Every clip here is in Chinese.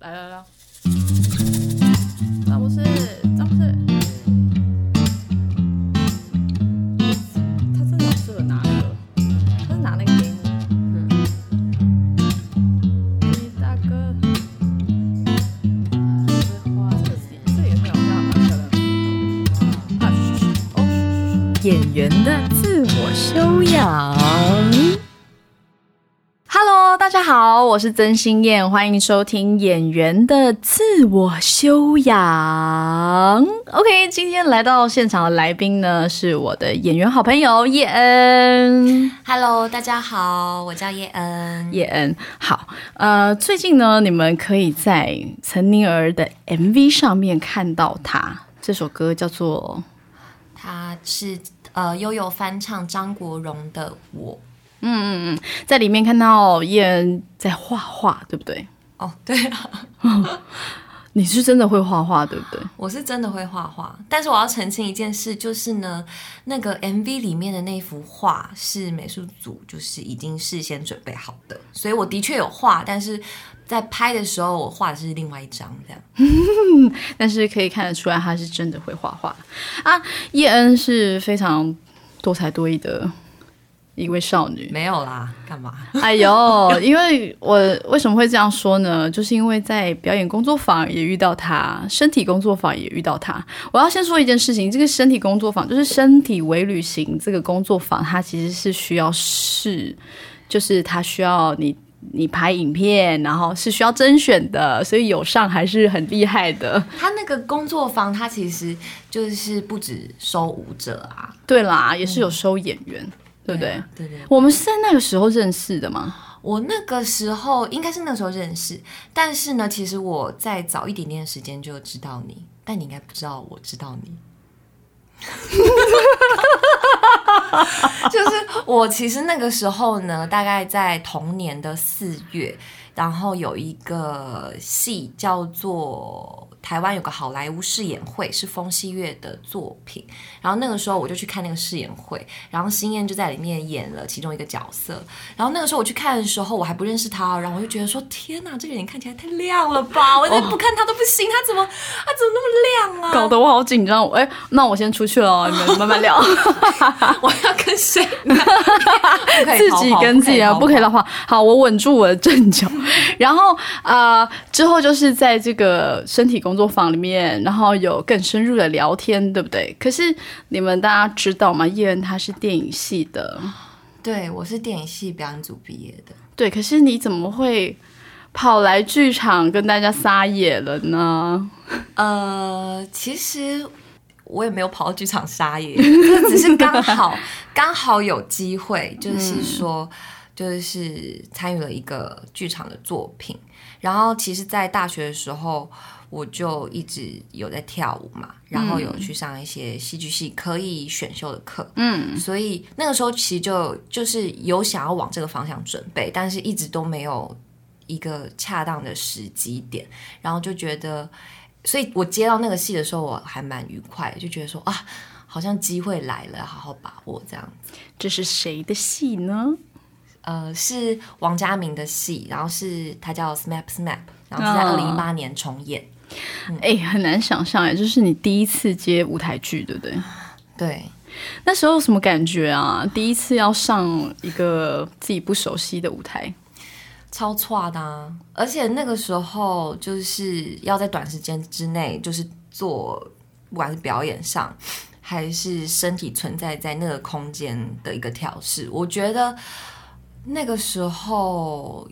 来来来，詹姆斯，我是曾心燕，欢迎收听演员的自我修养。OK，今天来到现场的来宾呢，是我的演员好朋友叶恩。Hello，大家好，我叫叶恩。叶恩，好，呃，最近呢，你们可以在岑宁儿的 MV 上面看到她。这首歌叫做他是呃悠悠翻唱张国荣的《我在里面看到叶恩在画画，对不对？》。哦，对啊，你是真的会画画，对不对？我是真的会画画，但是我要澄清一件事，就是呢，那个 MV 里面的那幅画是美术组就是已经事先准备好的，所以我的确有画，但是在拍的时候我画的是另外一张这样。但是可以看得出来，他是真的会画画啊。叶恩是非常多才多艺的一位少女。没有啦，干嘛？哎呦，因为我为什么会这样说呢？就是因为在表演工作坊也遇到她，身体工作坊也遇到她。我要先说一件事情，这个身体工作坊就是身体微旅行这个工作坊，它其实是需要试，就是它需要你。你拍影片，然后是需要甄选的，所以有上还是很厉害的。他那个工作坊，他其实就是不止收舞者啊，对啦，也是有收演员，对不对？啊对对。我们是在那个时候认识的吗？我那个时候应该是那个时候认识，但是呢，其实我在早一点点的时间就知道你，但你应该不知道我知道你。就是我其实那个时候呢，大概在同年的四月，然后有一个戏叫做台湾有个好莱坞试演会，是风戏月的作品。然后那个时候我就去看那个试演会，然后新燕就在里面演了其中一个角色。然后那个时候我去看的时候，我还不认识他，然后我就觉得说：天哪，这个人看起来太亮了吧！我再不看他都不行，他怎么他怎么那么亮啊？搞得我好紧张。哎，那我先出去了哦，你们慢慢聊。我要跟谁呢？自己跟自己啊，不可以的话，好，我稳住我的阵脚。然后啊、呃之后就是在这个身体工作坊里面，然后有更深入的聊天，对不对？可是你们大家知道吗？叶恩他是电影系的，对，我是电影系表演组毕业的。对，可是你怎么会跑来剧场跟大家撒野了呢？呃，其实我也没有跑到剧场撒野，只是刚好 刚好有机会，就是说，就是参与了一个剧场的作品。然后，其实，在大学的时候，我就一直有在跳舞嘛，然后有去上一些戏剧系可以选修的课，嗯，所以那个时候其实就就是有想要往这个方向准备，但是一直都没有一个恰当的时机点，然后就觉得。所以我接到那个戏的时候，我还蛮愉快，就觉得说啊，好像机会来了，好好把握这样子。这是谁的戏呢？呃，是王家明的戏，然后是他叫 Snap Snap，然后是在哦二零一八年重演。哎、很难想象哎，就是你第一次接舞台剧，对不对？对，那时候什么感觉啊？第一次要上一个自己不熟悉的舞台，超差的、啊，而且那个时候就是要在短时间之内，就是做不管是表演上还是身体存在在那个空间的一个调试，我觉得那个时候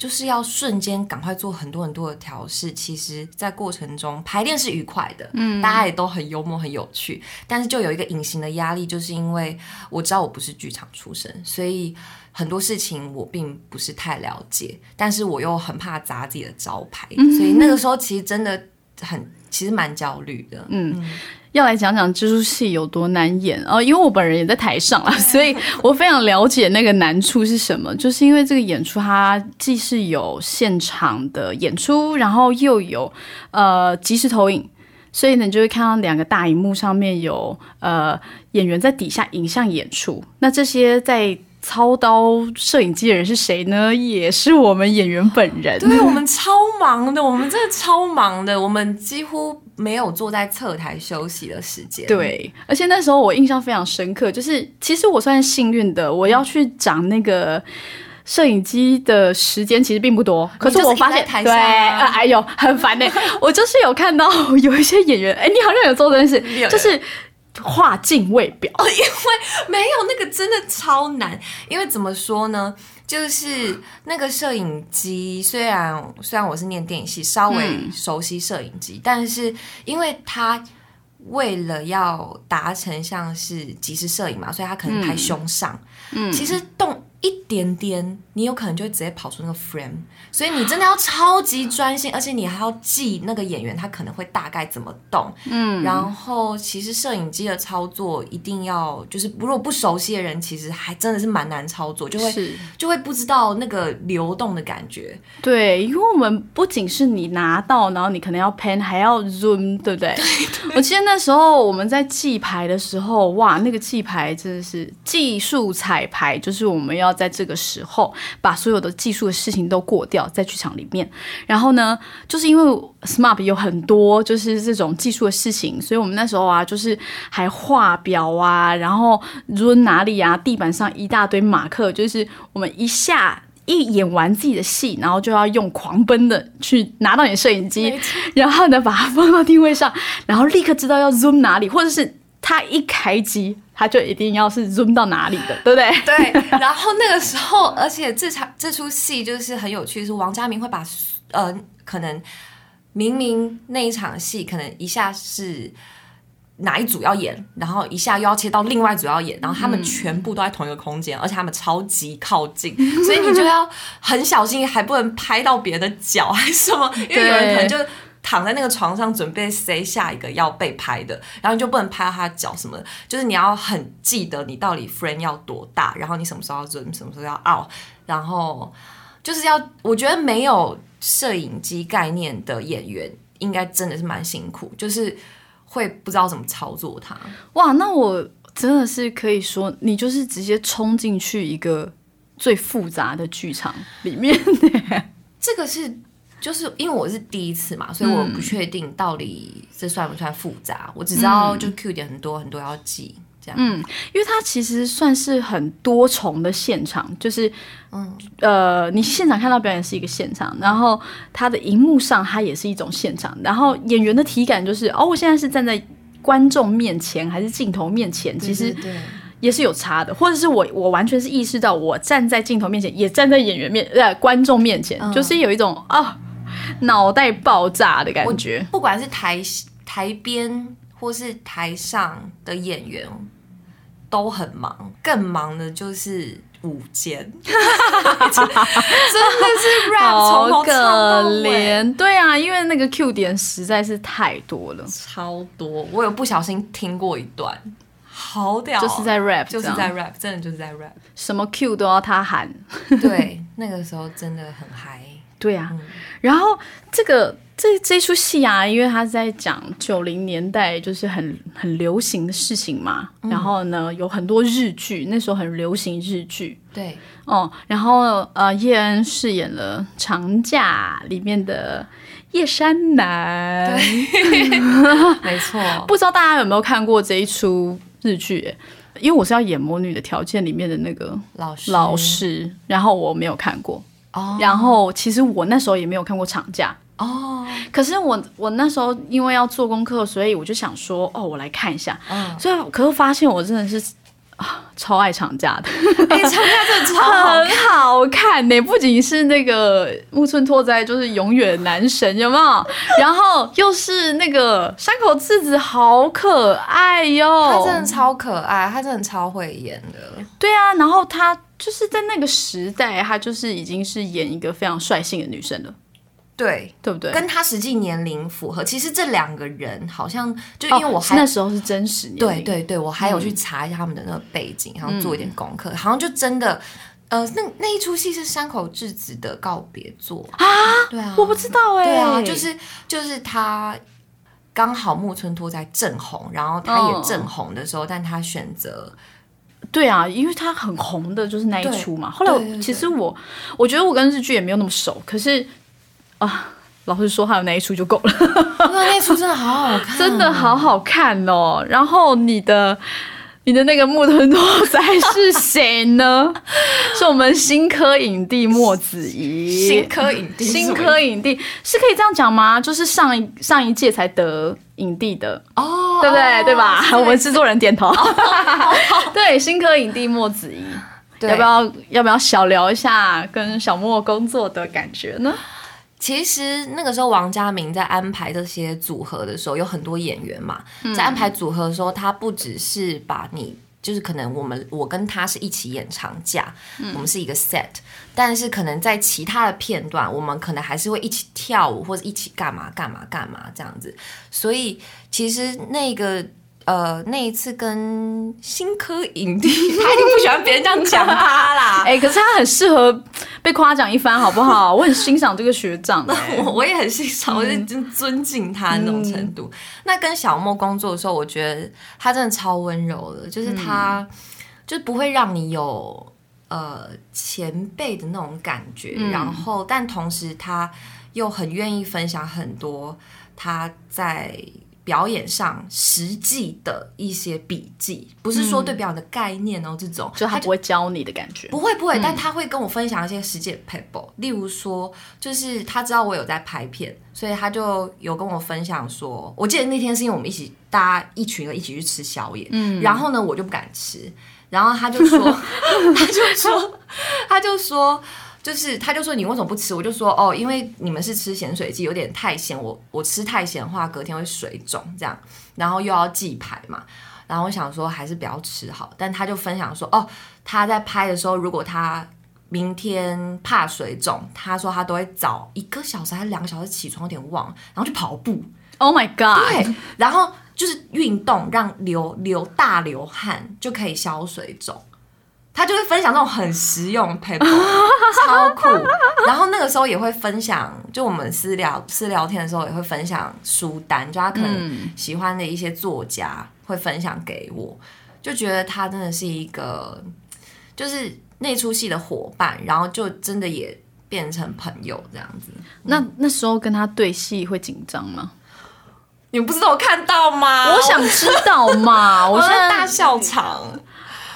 就是要瞬间赶快做很多很多的调试。其实，在过程中排练是愉快的，嗯，大家也都很幽默、很有趣，但是就有一个隐形的压力，就是因为我知道我不是剧场出身，所以。很多事情我并不是太了解，但是我又很怕砸自己的招牌，所以那个时候其实真的很，其实蛮焦虑的。嗯，要来讲讲这出戏有多难演哦，因为我本人也在台上啊，所以我非常了解那个难处是什么。就是因为这个演出，它既是有现场的演出，然后又有呃即时投影。所以呢，你就会看到两个大荧幕上面有呃演员在底下影像演出。那这些在操刀摄影机的人是谁呢？也是我们演员本人。对我们超忙的，我们真的超忙的，我们几乎没有坐在侧台休息的时间。对，而且那时候我印象非常深刻，就是其实我算是幸运的，我要去长那个。摄影机的时间其实并不多，可是我发现，对，哎呦，很烦呢。我就是有看到 有一些演员，哎，你好像有做这件事，就是画镜位表，因为没有那个真的超难。因为怎么说呢，就是那个摄影机，虽然虽然我是念电影系，稍微熟悉摄影机，但是因为它为了要达成像是即时摄影嘛，所以它可能拍胸上，嗯，其实动。一点点，你有可能就会直接跑出那个 frame，所以你真的要超级专心，而且你还要记那个演员他可能会大概怎么动。嗯，然后其实摄影机的操作一定要，就是如果不熟悉的人，其实还真的是蛮难操作，就会就会不知道那个流动的感觉。对，因为我们不仅是你拿到，然后你可能要 pan，还要 zoom，对不对？我记得那时候我们在记牌的时候，哇，那个记牌真的是技术彩排，就是我们要。在这个时候，把所有的技术的事情都过掉，在剧场里面。然后呢，就是因为 SMAP 有很多就是这种技术的事情，所以我们那时候啊，就是还画表啊，然后 runn 哪里啊，地板上一大堆马克，就是我们一下一演完自己的戏，然后就要用狂奔的去拿到你的摄影机，然后呢把它放到定位上，然后立刻知道要 zoom 哪里，或者是。他一开机，他就一定要是 zoom 到哪里的，对不对？对。然后那个时候，而且这场这出戏就是很有趣，是王家明会把呃，可能明明那一场戏可能一下是哪一组要演，然后一下又要切到另外一组要演，然后他们全部都在同一个空间，而且他们超级靠近，所以你就要很小心，还不能拍到别的脚还是什么，因为有人可能就。躺在那个床上准备塞下一个要被拍的，然后你就不能拍到他脚什么的，就是你要很记得你到底 frame 要多大，然后你什么时候要 zoom，什么时候要 out，然后就是要，我觉得没有摄影机概念的演员应该真的是蛮辛苦，就是会不知道怎么操作它。哇，那我真的是可以说，你就是直接冲进去一个最复杂的剧场里面，这个是。就是因为我是第一次嘛，所以我不确定到底这算不算复杂。我只知道就 Q 点很多很多要记这样。嗯，因为它其实算是很多重的现场，就是嗯呃，你现场看到表演是一个现场，然后它的荧幕上它也是一种现场，然后演员的体感就是哦，我现在是站在观众面前还是镜头面前，其实也是有差的。或者是我我完全是意识到我站在镜头面前，也站在演员面呃观众面前，就是有一种啊。脑袋爆炸的感觉，不管是台台边或是台上的演员都很忙，更忙的就是舞间，真的是 rap 从可怜。对啊，因为那个 Q 点实在是太多了，超多。我有不小心听过一段，好屌，就是在 rap，就是在 rap，真的就是在 rap，什么 Q 都要他喊。对，那个时候真的很嗨。对啊，然后这个这这出戏啊，因为他在讲九零年代就是很很流行的事情嘛，然后呢有很多日剧，那时候很流行日剧。对，哦，然后呃，叶恩饰演了《长假》里面的叶山南，没错。不知道大家有没有看过这一出日剧？因为我是要演《魔女的条件》里面的那个老师，老师，然后我没有看过。哦，然后其实我那时候也没有看过长假。哦，可是我我那时候因为要做功课，所以我就想说，哦，我来看一下，嗯，所以可是发现我真的是啊，超爱长假的，哎，长假真的超 很好看呢，不仅是那个木村拓哉就是永远男神，有没有？然后又是那个山口智子，好可爱哟，他真的超可爱，他真的超会演的，对啊，然后他。就是在那个时代，她就是已经是演一个非常率性的女生了，对对不对？跟她实际年龄符合。其实这两个人好像就因为我还那时候是真实年龄，对对对，我还有去查一下他们的那个背景，然后做一点功课，好像就真的，呃，那那一出戏是山口智子的告别作啊，对啊，我不知道哎，对啊，就是就是他刚好木村拓哉正红，然后他也正红的时候，但他选择。对啊，因为他很红的就是那一出嘛。后来其实我我觉得我跟日剧也没有那么熟，可是啊，老实说，还有那一出就够了，那，那出真的好好看，真的好好看哦。然后你的。你的那个木村拓哉是谁呢？是我们新科影帝莫子仪。新科影帝新，科影帝是可以这样讲吗？就是上一上一届才得影帝的，哦，对不对？对吧？我们制作人点头。对，新科影帝莫子仪，要不要要不要小聊一下跟小莫工作的感觉呢？其实那个时候，王家明在安排这些组合的时候，有很多演员嘛，嗯在安排组合的时候，他不只是把你。就是可能我们我跟他是一起演长假，嗯我们是一个 set，但是可能在其他的片段，我们可能还是会一起跳舞或者一起干嘛干嘛干嘛这样子。所以其实那个呃那一次跟新科影帝，他一定不喜欢别人这样讲他啦。哎、可是他很适合被夸奖一番，好不好？我很欣赏这个学长、哎我我也很欣赏，我是真尊敬他那种程度。那跟小莫工作的时候，我觉得他真的超温柔的，就是他、就是不会让你有呃前辈的那种感觉，然后但同时他又很愿意分享很多他在。表演上实际的一些笔记，不是说对表演的概念哦，这种。就他不会教你的感觉。不会不会，但他会跟我分享一些实际的 paper，例如说，就是他知道我有在拍片，所以他就有跟我分享说，我记得那天是因为我们一起大家一群人一起去吃宵夜，嗯，然后呢我就不敢吃，然后他就说，他就说，他就说。就是，他就说你为什么不吃？我就说哦，因为你们是吃咸水鸡，有点太咸，我我吃太咸的话，隔天会水肿这样，然后又要记牌嘛，然后我想说还是不要吃好，但他就分享说哦，他在拍的时候，如果他明天怕水肿，他说他都会早一个小时还是两个小时起床，有点忘，然后去跑步，Oh my god！对，然后就是运动，让流流大流汗就可以消水肿。他就会分享那种很实用的 paper，超酷。然后那个时候也会分享，就我们私聊私聊天的时候也会分享书单，就他可能喜欢的一些作家会分享给我，就觉得他真的是一个就是那出戏的伙伴，然后就真的也变成朋友这样子。那那时候跟他对戏会紧张吗？你们不是都有看到吗？我想知道嘛，我现在大笑场。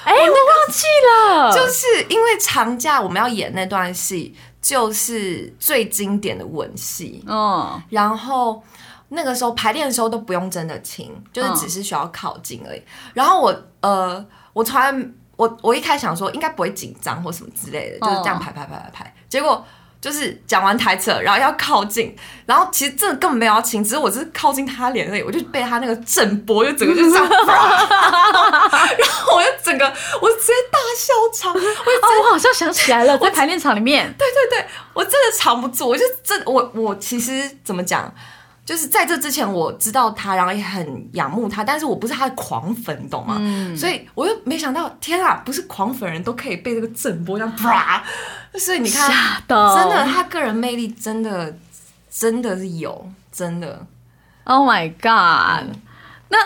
哎、我忘记了，就是因为长假我们要演那段戏，就是最经典的吻戏，嗯，然后那个时候排练的时候都不用真的亲，就是只是需要靠近而已。然后我呃，我从来我我一开始想说应该不会紧张或什么之类的，就是这样排排排排排，结果。就是讲完台词，然后要靠近，然后其实真的根本没有要亲，只是我只是靠近他脸而已，我就被他那个震波，就整个就这样，然后我就整个我直接大笑场，我就哦，我好像想起来了，在排练场里面，对对对，我真的藏不住，我就真我我其实怎么讲，就是在这之前我知道他，然后也很仰慕他，但是我不是他的狂粉，你懂吗？所以我又没想到，天啊，不是狂粉人都可以被这个震波这样啪，所以你看，真的，他个人魅力真的真的是有，真的。，Oh my god！、那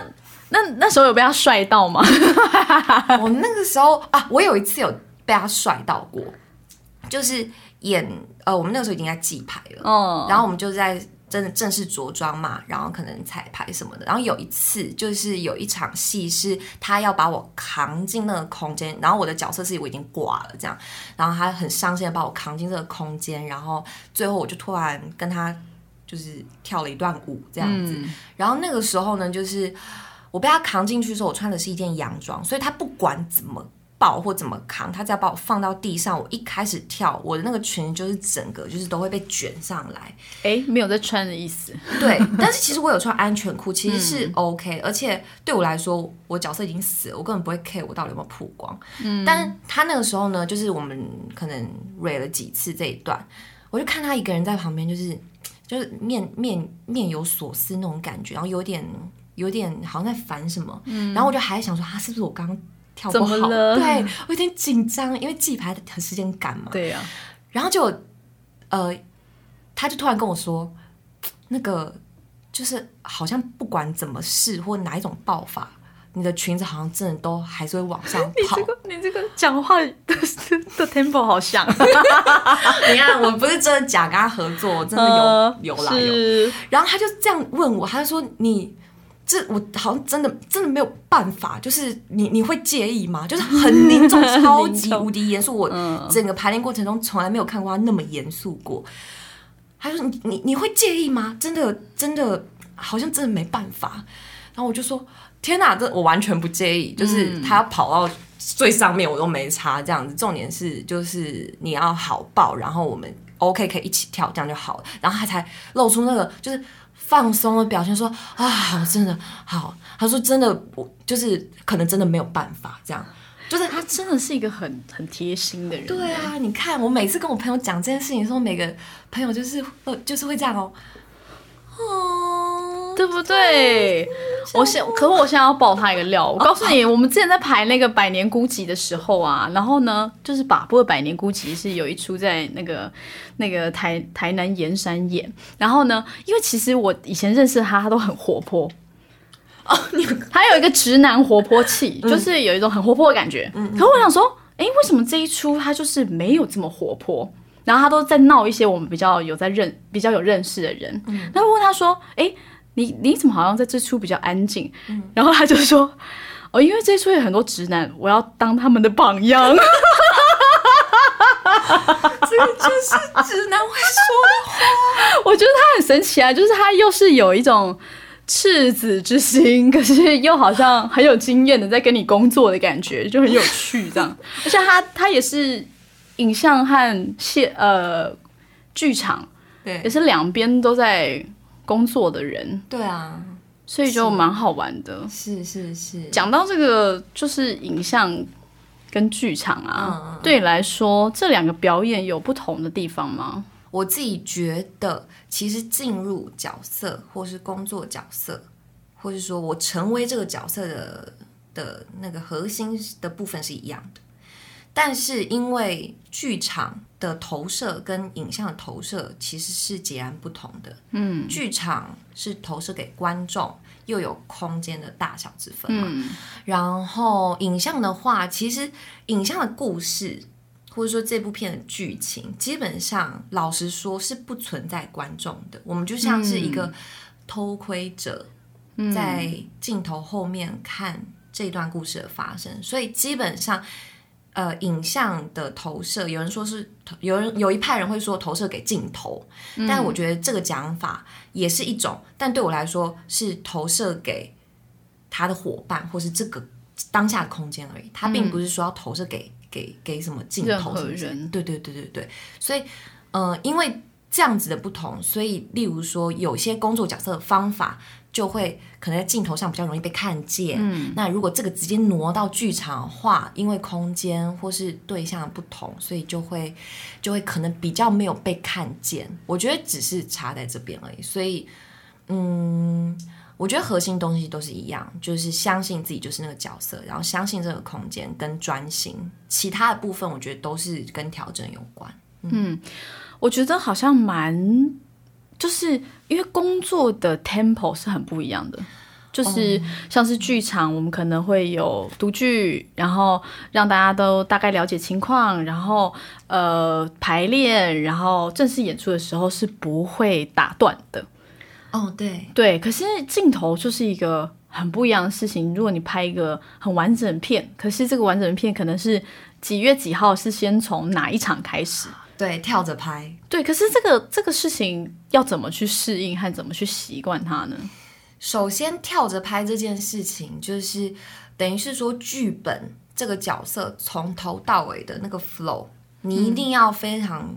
那那时候有被他帅到吗？我那个时候啊，我有一次有被他帅到过，就是演呃，我们那个时候已经在记牌了，嗯，然后我们就在真的正式着装嘛，然后可能彩排什么的。然后有一次就是有一场戏是他要把我扛进那个空间，然后我的角色是我已经挂了这样，然后他很伤心的把我扛进这个空间，然后最后我就突然跟他就是跳了一段舞这样子。然后那个时候呢，就是我被他扛进去的时候，我穿的是一件洋装，所以他不管怎么抱或怎么扛，他只要把我放到地上，我一开始跳，我的那个裙就是整个就是都会被卷上来。哎，没有在穿的意思。对，但是其实我有穿安全裤，其实是 OK，、而且对我来说，我角色已经死了，我根本不会 care 我到底有没有曝光。嗯，但是他那个时候呢，就是我们可能蕊了几次这一段，我就看他一个人在旁边，就是就是面面面有所思那种感觉，然后有点有点好像在烦什么，嗯然后我就还想说，他、是不是我刚刚跳不怎好？么了对我有点紧张，因为记牌很时间赶嘛。对呀、然后就呃，他就突然跟我说，那个就是好像不管怎么试或哪一种爆法，你的裙子好像真的都还是会往上跑。你这个你这个讲话的的 tempo 好像，你看，我不是真的假跟他合作，真的有、呃有啦有。是然后他就这样问我，他就说你。这我好像真的真的没有办法，就是你你会介意吗？就是很凝重，超级无敌严肃。我 整个排练过程中从来没有看过他那么严肃过。他说你你你会介意吗？真的真的好像真的没办法。然后我就说天哪，这我完全不介意，就是他要跑到最上面我都没差这样子。重点是就是你要好抱，然后我们 OK 可以一起跳，这样就好了。然后他才露出那个就是放松的表现，说啊，我真的好。他说真的，我就是可能真的没有办法这样。就是他真的是一个很很贴心的人。对啊，你看我每次跟我朋友讲这件事情的时候，每个朋友就是呃就是会这样哦，哦，对不对？我现可是我现在要爆他一个料。我告诉你，我们之前在排那个《百年孤寂》的时候啊，然后呢，就是把不过《百年孤寂》是有一出在那个那个台台南盐山演。然后呢，因为其实我以前认识他，他都很活泼。哦，你 他有一个直男活泼气，就是有一种很活泼的感觉。可是我想说，诶，为什么这一出他就是没有这么活泼？然后他都在闹一些我们比较有在认、比较有认识的人。然后问他说：“诶，你你怎么好像在这出比较安静？”然后他就说：“哦，因为这一出有很多直男，我要当他们的榜样。”这个就是直男会说的话。我觉得他很神奇啊，就是他又是有一种赤子之心，可是又好像很有经验的在跟你工作的感觉，就很有趣这样。而且他他也是影像和现呃剧场也是两边都在工作的人，对啊，所以就蛮好玩的。是是是，讲到这个，就是影像跟剧场嗯啊，对你来说这两个表演有不同的地方吗？我自己觉得，其实进入角色，或是工作角色，或是说我成为这个角色的的那个核心的部分是一样的，但是因为剧场的投射跟影像的投射其实是截然不同的。嗯，剧场是投射给观众，又有空间的大小之分嘛。嗯然后影像的话，其实影像的故事，或者说这部片的剧情，基本上老实说是不存在观众的。我们就像是一个偷窥者，在镜头后面看这段故事的发生，所以基本上。呃，影像的投射，有人说是有人有一派人会说投射给镜头，但我觉得这个讲法也是一种，但对我来说是投射给他的伙伴或是这个当下的空间而已，他并不是说要投射给给给什么镜头的人。对对对对对，所以呃，因为这样子的不同，所以例如说有些工作角色的方法。就会可能在镜头上比较容易被看见。嗯，那如果这个直接挪到剧场的话，因为空间或是对象的不同，所以就会就会可能比较没有被看见。我觉得只是差在这边而已。所以，嗯，我觉得核心东西都是一样，就是相信自己就是那个角色，然后相信这个空间跟专心。其他的部分，我觉得都是跟调整有关。嗯我觉得好像蛮，就是因为工作的 tempo 是很不一样的。就是像是剧场，我们可能会有读剧，然后让大家都大概了解情况，然后呃排练，然后正式演出的时候是不会打断的。哦，对，对，可是镜头就是一个很不一样的事情。如果你拍一个很完整的片，可是这个完整的片可能是几月几号是先从哪一场开始？对，跳着拍。对，可是这个这个事情要怎么去适应和怎么去习惯它呢？首先，跳着拍这件事情，就是等于是说，剧本这个角色从头到尾的那个 flow，你一定要非常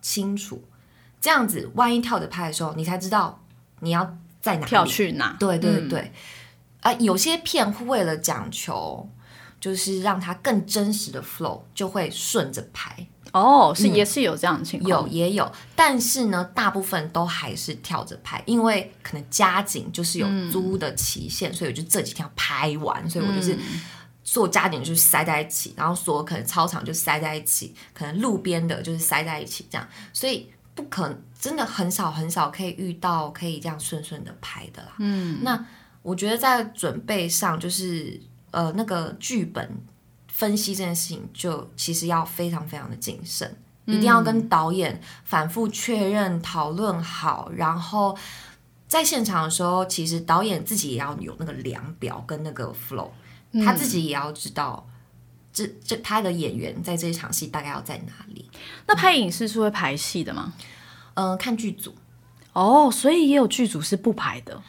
清楚。这样子，万一跳着拍的时候，你才知道你要在哪跳去哪？对对对，啊、有些片会为了讲求，就是让它更真实的 flow，就会顺着拍。哦，是、也是有这样的情有。也有，但是呢，大部分都还是跳着拍，因为可能加紧就是有租的期限，所以我就这几天要拍完，所以我就是做加紧就是塞在一起，然后所有可能操场就塞在一起，可能路边的就是塞在一起这样，所以不可能真的很少很少可以遇到可以这样顺顺的拍的啦。嗯，那我觉得在准备上，就是呃那个剧本分析这件事情，就其实要非常非常的谨慎，一定要跟导演反复确认、讨论好，然后在现场的时候，其实导演自己也要有那个量表跟那个 flow，他自己也要知道。这这他的演员在这一场戏大概要在哪里？那拍影视是会排戏的吗？嗯，看剧组哦，所以也有剧组是不排的，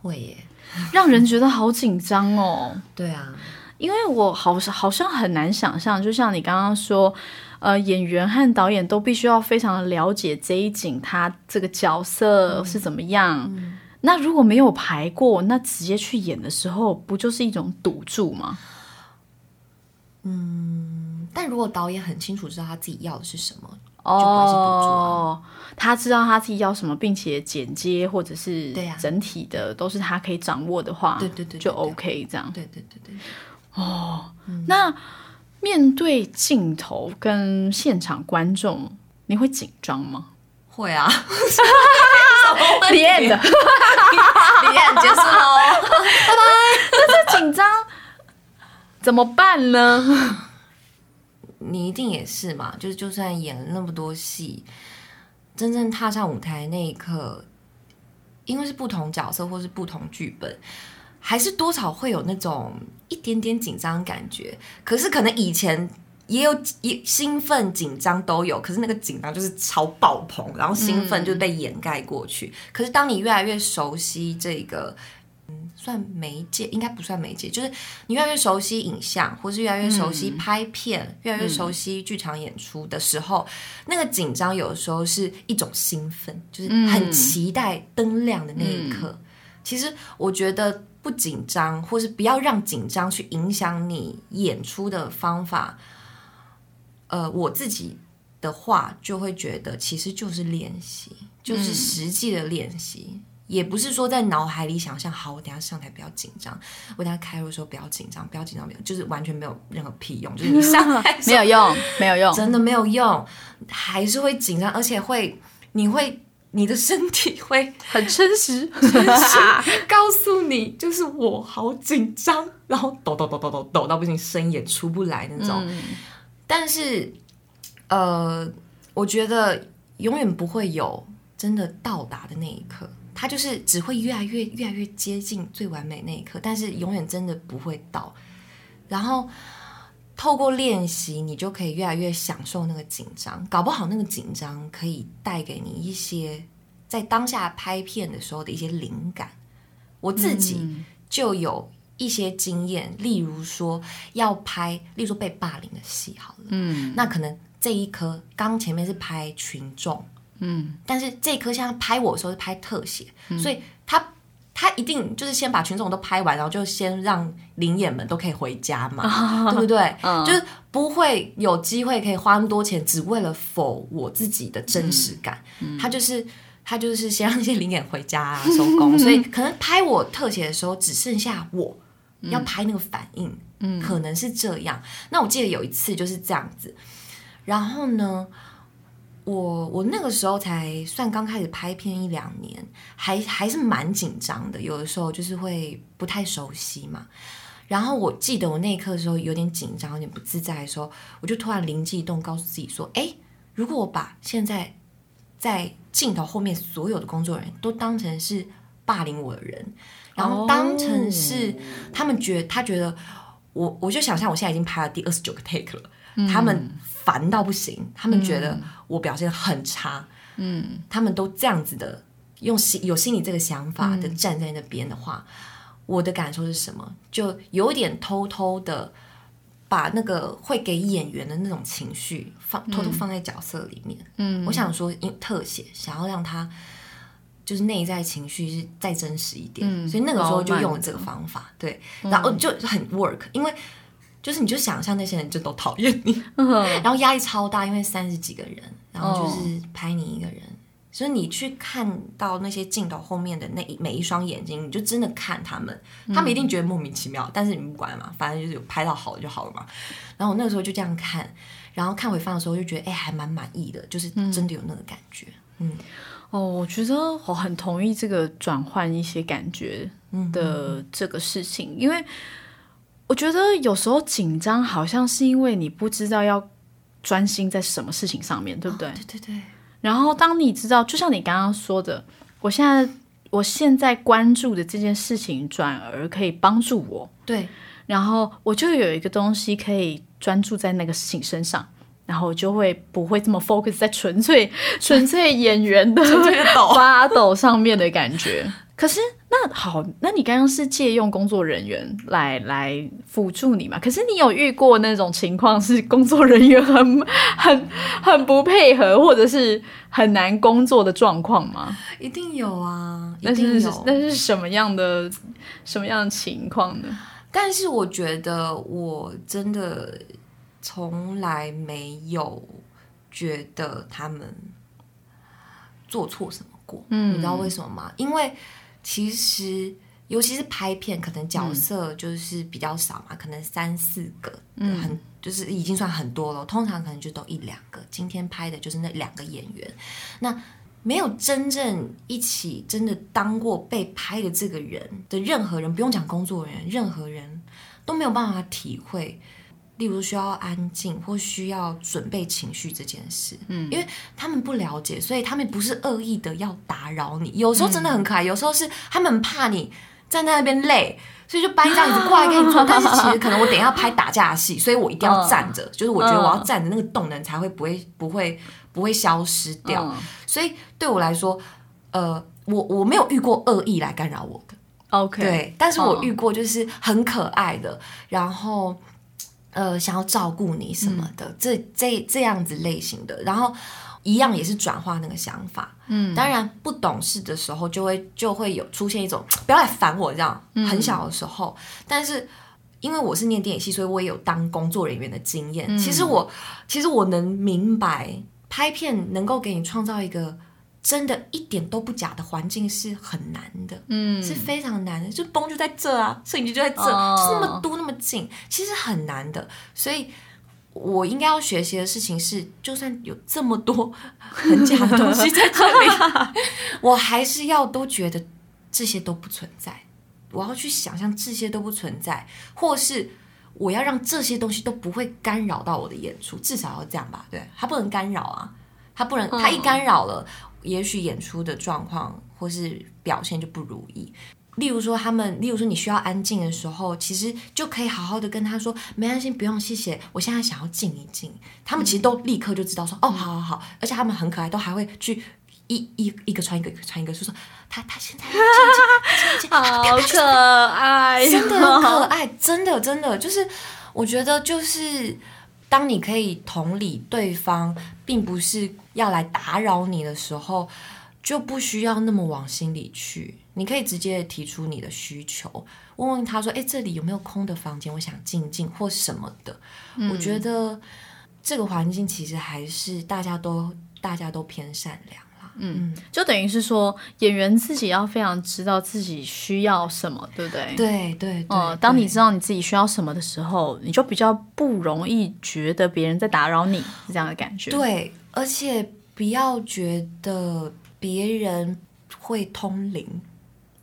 会耶，让人觉得好紧张哦。对啊，因为我好像好像很难想象，就像你刚刚说，呃，演员和导演都必须要非常了解这一景他这个角色是怎么样。那如果没有排过，那直接去演的时候，不就是一种赌注吗？嗯，但如果导演很清楚知道他自己要的是什么，就不会是赌注啊。他知道他自己要什么，并且剪接或者是对呀整体的都是他可以掌握的话，对对对对就 OK 这样。对对对对，那面对镜头跟现场观众，你会紧张吗？会啊。李艳的，李艳结束喽，这紧张怎么办呢？你一定也是嘛？就是就算演了那么多戏，真正踏上舞台那一刻，因为是不同角色或是不同剧本，还是多少会有那种一点点紧张感觉。可是可能以前也有也兴奋、紧张都有，可是那个紧张就是超爆棚，然后兴奋就被掩盖过去。可是当你越来越熟悉这个。嗯，算媒介应该不算媒介，就是你越来越熟悉影像，或是越来越熟悉拍片，越来越熟悉剧场演出的时候，那个紧张有的时候是一种兴奋，就是很期待灯亮的那一刻。其实我觉得不紧张，或是不要让紧张去影响你演出的方法。呃，我自己的话就会觉得，其实就是练习，就是实际的练习。也不是说在脑海里想象，好，我等下上台不要紧张，我等下开会的时候不要紧张，不要紧张，没有，就是完全没有任何屁用，就是你上台 没有用，没有用，真的没有用，还是会紧张，而且会，你会，你的身体会 很真实，告诉你，就是我好紧张，然后抖抖抖抖抖抖到不行，声也出不来那种。但是，呃，我觉得永远不会有真的到达的那一刻。它就是只会越来越越来越接近最完美那一刻，但是永远真的不会到。然后透过练习，你就可以越来越享受那个紧张，搞不好那个紧张可以带给你一些在当下拍片的时候的一些灵感。我自己就有一些经验，例如说要拍，例如说被霸凌的戏好了，嗯，那可能这一颗刚前面是拍群众。嗯，但是这一颗像拍我的时候是拍特写，所以他他一定就是先把群众都拍完，然后就先让灵演们都可以回家嘛，对不对？就是不会有机会可以花那么多钱，只为了否我自己的真实感。他就是他就是先让那些灵演回家啊，收工。所以可能拍我特写的时候，只剩下我要拍那个反应，嗯，可能是这样。那我记得有一次就是这样子，然后呢？我我那个时候才算刚开始拍片一两年，还还是蛮紧张的，有的时候就是会不太熟悉嘛。然后我记得我那一刻的时候有点紧张，有点不自在的时候，我就突然灵机一动，告诉自己说：“哎，如果我把现在在镜头后面所有的工作人员都当成是霸凌我的人，然后当成是他们觉他觉得我，我就想象我现在已经拍了第二十九个 take 了，他们。”烦到不行，他们觉得我表现很差，嗯，他们都这样子的用心有心理这个想法的站在那边的话，我的感受是什么？就有点偷偷的把那个会给演员的那种情绪放偷偷放在角色里面，嗯，我想说因特写想要让他就是内在情绪是再真实一点，所以那个时候就用了这个方法，对，然后就很 work，因为。就是你就想象那些人就都讨厌你，然后压力超大，因为三十几个人，然后就是拍你一个人，所以你去看到那些镜头后面的那一每一双眼睛，你就真的看他们，他们一定觉得莫名其妙，但是你不管嘛，反正就是有拍到好就好了嘛。然后我那个时候就这样看，然后看回放的时候就觉得，哎，还蛮满意的，就是真的有那个感觉，嗯。哦，我觉得我很同意这个转换一些感觉的这个事情，因为我觉得有时候紧张好像是因为你不知道要专心在什么事情上面，对不对？对对对，然后当你知道，就像你刚刚说的，我现在我现在关注的这件事情，转而可以帮助我，对，然后我就有一个东西可以专注在那个事情身上，然后我就会不会这么 focus 在纯粹 纯粹演员的发抖上面的感觉。可是那好，那你刚刚是借用工作人员来来辅助你嘛？可是你有遇过那种情况是工作人员很 很很不配合，或者是很难工作的状况吗？一定有啊，一那是定有。那是什么样的什么样的情况呢？但是我觉得我真的从来没有觉得他们做错什么过。嗯，你知道为什么吗？因为其实尤其是拍片，可能角色就是比较少嘛，可能三四个，嗯，很就是已经算很多了。通常可能就都一两个。今天拍的就是那两个演员，那没有真正一起真的当过被拍的这个人的任何人，不用讲工作人员，任何人都没有办法体会。例如需要安静或需要准备情绪这件事，嗯，因为他们不了解，所以他们不是恶意的要打扰你。有时候真的很可爱，有时候是他们怕你站在那边累，所以就搬一张椅子过来给你坐。但是其实可能我等一下拍打架戏，所以我一定要站着，就是我觉得我要站着，那个动能才会不会不会不会消失掉。所以对我来说，呃，我我没有遇过恶意来干扰我的，OK，对，但是我遇过就是很可爱的，然后。呃，想要照顾你什么的，这这这样子类型的，然后一样也是转化那个想法。嗯，当然不懂事的时候，就会就会有出现一种不要来烦我这样。很小的时候，但是因为我是念电影系，所以我也有当工作人员的经验。其实我其实我能明白，拍片能够给你创造一个。真的一点都不假的环境是很难的，嗯，是非常难的。就崩就在这啊，摄影机就在这，就是那么多那么近，其实很难的。所以我应该要学习的事情是，就算有这么多很假的东西在这里，我还是要都觉得这些都不存在。我要去想象这些都不存在，或是我要让这些东西都不会干扰到我的演出，至少要这样吧？对，它不能干扰啊，它不能，它一干扰了。也许演出的状况或是表现就不如意。例如说，他们，例如说你需要安静的时候，其实就可以好好的跟他说：“没关系，不用，谢谢，我现在想要静一静。”他们其实都立刻就知道说：“哦，好好好。”而且他们很可爱，都还会去一一一个穿一个，传一个，就说：“他他现在静静，好可爱，真的很可爱，真的真的就是我觉得就是。”当你可以同理对方，并不是要来打扰你的时候，就不需要那么往心里去。你可以直接提出你的需求，问问他说：“哎，这里有没有空的房间？我想静静或什么的。”我觉得这个环境其实还是大家都大家都偏善良。嗯，就等于是说，演员自己要非常知道自己需要什么，对不对？对对对。当你知道你自己需要什么的时候，你就比较不容易觉得别人在打扰你，是这样的感觉。对，而且不要觉得别人会通灵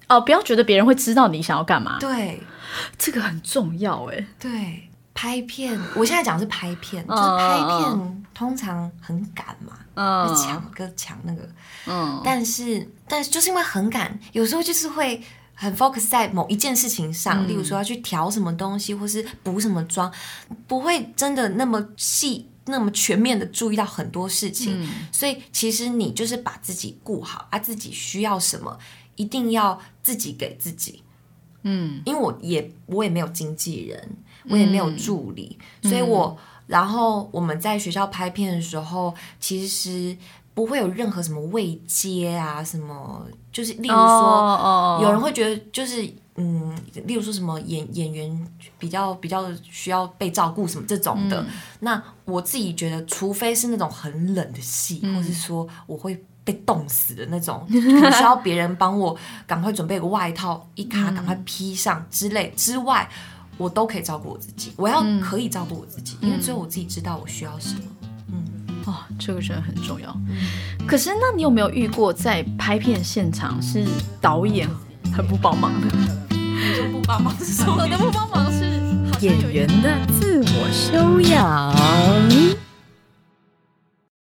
哦，不要觉得别人会知道你想要干嘛。对，这个很重要哎。对。拍片，我现在讲的是拍片，就是拍片通常很赶嘛，抢个抢那个，嗯，但是但是就是因为很赶，有时候就是会很 focus 在某一件事情上，例如说要去调什么东西，或是补什么妆，不会真的那么细、那么全面的注意到很多事情，所以其实你就是把自己顾好，啊，自己需要什么，一定要自己给自己，嗯，因为我也我也没有经纪人。我也没有助理，所以我然后我们在学校拍片的时候，其实不会有任何什么未接啊，什么就是例如说，有人会觉得就是嗯，例如说什么演演员比较比较需要被照顾什么这种的，那我自己觉得，除非是那种很冷的戏，或是说我会被冻死的那种，可能需要别人帮我赶快准备个外套一卡赶快披上之类之外。我都可以照顾我自己，我要可以照顾我自己，因为只有我自己知道我需要什么。嗯，哦，这个真的很重要。可是，那你有没有遇过在拍片现场是导演很不帮忙的？你说不帮忙是什么？我的不帮忙是演员的自我修养。